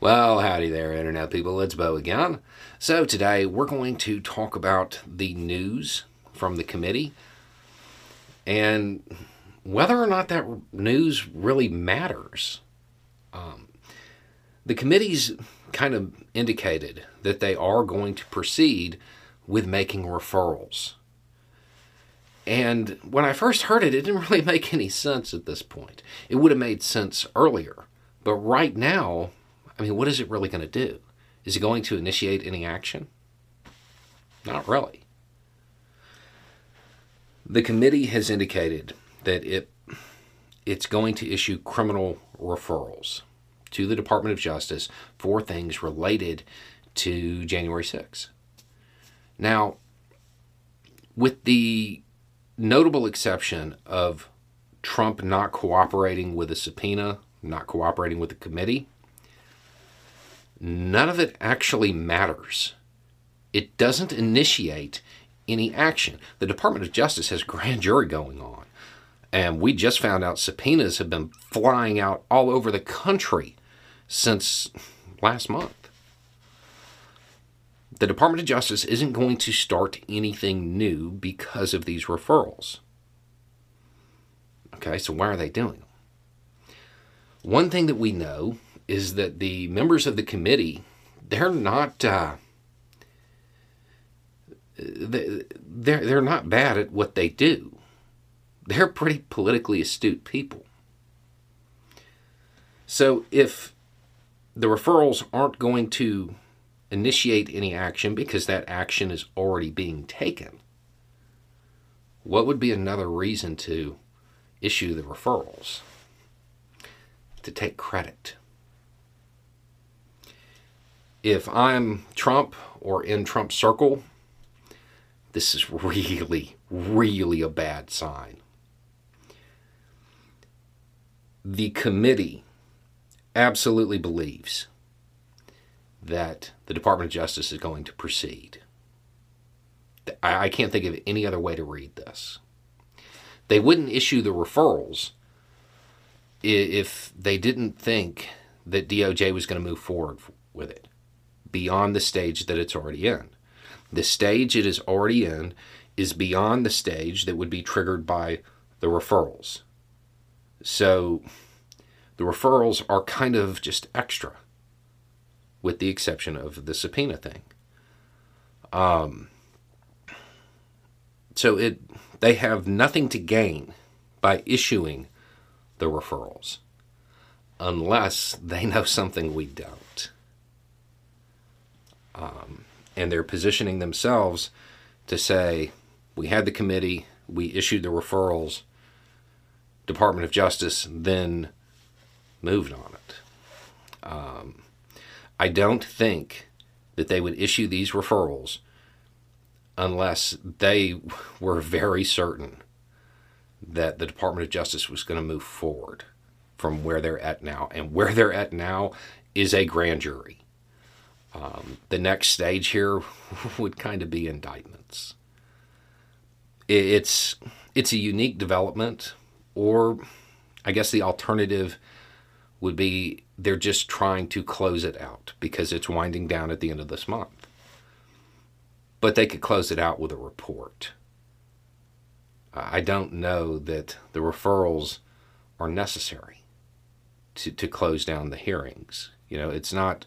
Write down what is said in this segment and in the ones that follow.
Well, howdy there, Internet people. It's Bo again. So, today we're going to talk about the news from the committee and whether or not that news really matters. Um, the committee's kind of indicated that they are going to proceed with making referrals. And when I first heard it, it didn't really make any sense at this point. It would have made sense earlier. But right now, I mean, what is it really going to do? Is it going to initiate any action? Not really. The committee has indicated that it it's going to issue criminal referrals to the Department of Justice for things related to January 6. Now, with the notable exception of Trump not cooperating with a subpoena, not cooperating with the committee, none of it actually matters. It doesn't initiate any action. The Department of Justice has grand jury going on. And we just found out subpoenas have been flying out all over the country since last month. The Department of Justice isn't going to start anything new because of these referrals. Okay, so why are they doing them? One thing that we know is that the members of the committee they're not uh, they're they're not bad at what they do. They're pretty politically astute people. So if the referrals aren't going to initiate any action because that action is already being taken, what would be another reason to issue the referrals? To take credit if I'm Trump or in Trump's circle, this is really, really a bad sign. The committee absolutely believes that the Department of Justice is going to proceed. I can't think of any other way to read this. They wouldn't issue the referrals if they didn't think that DOJ was going to move forward with it beyond the stage that it's already in. The stage it is already in is beyond the stage that would be triggered by the referrals. So the referrals are kind of just extra, with the exception of the subpoena thing. Um, so it they have nothing to gain by issuing the referrals unless they know something we don't. Um, and they're positioning themselves to say, we had the committee, we issued the referrals, Department of Justice then moved on it. Um, I don't think that they would issue these referrals unless they were very certain that the Department of Justice was going to move forward from where they're at now. And where they're at now is a grand jury. Um, the next stage here would kind of be indictments. It's it's a unique development, or I guess the alternative would be they're just trying to close it out because it's winding down at the end of this month. But they could close it out with a report. I don't know that the referrals are necessary to, to close down the hearings. You know, it's not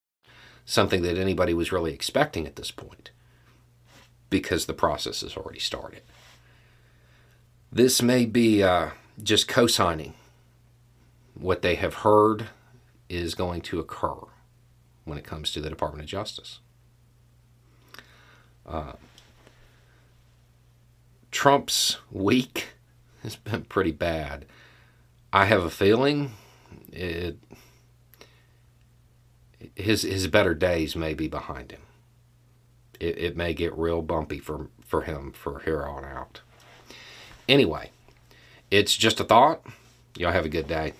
something that anybody was really expecting at this point because the process has already started. This may be uh, just co signing what they have heard is going to occur when it comes to the Department of Justice. Uh, Trump's week has been pretty bad. I have a feeling it his his better days may be behind him. It, it may get real bumpy for for him for here on out. Anyway, it's just a thought. Y'all have a good day.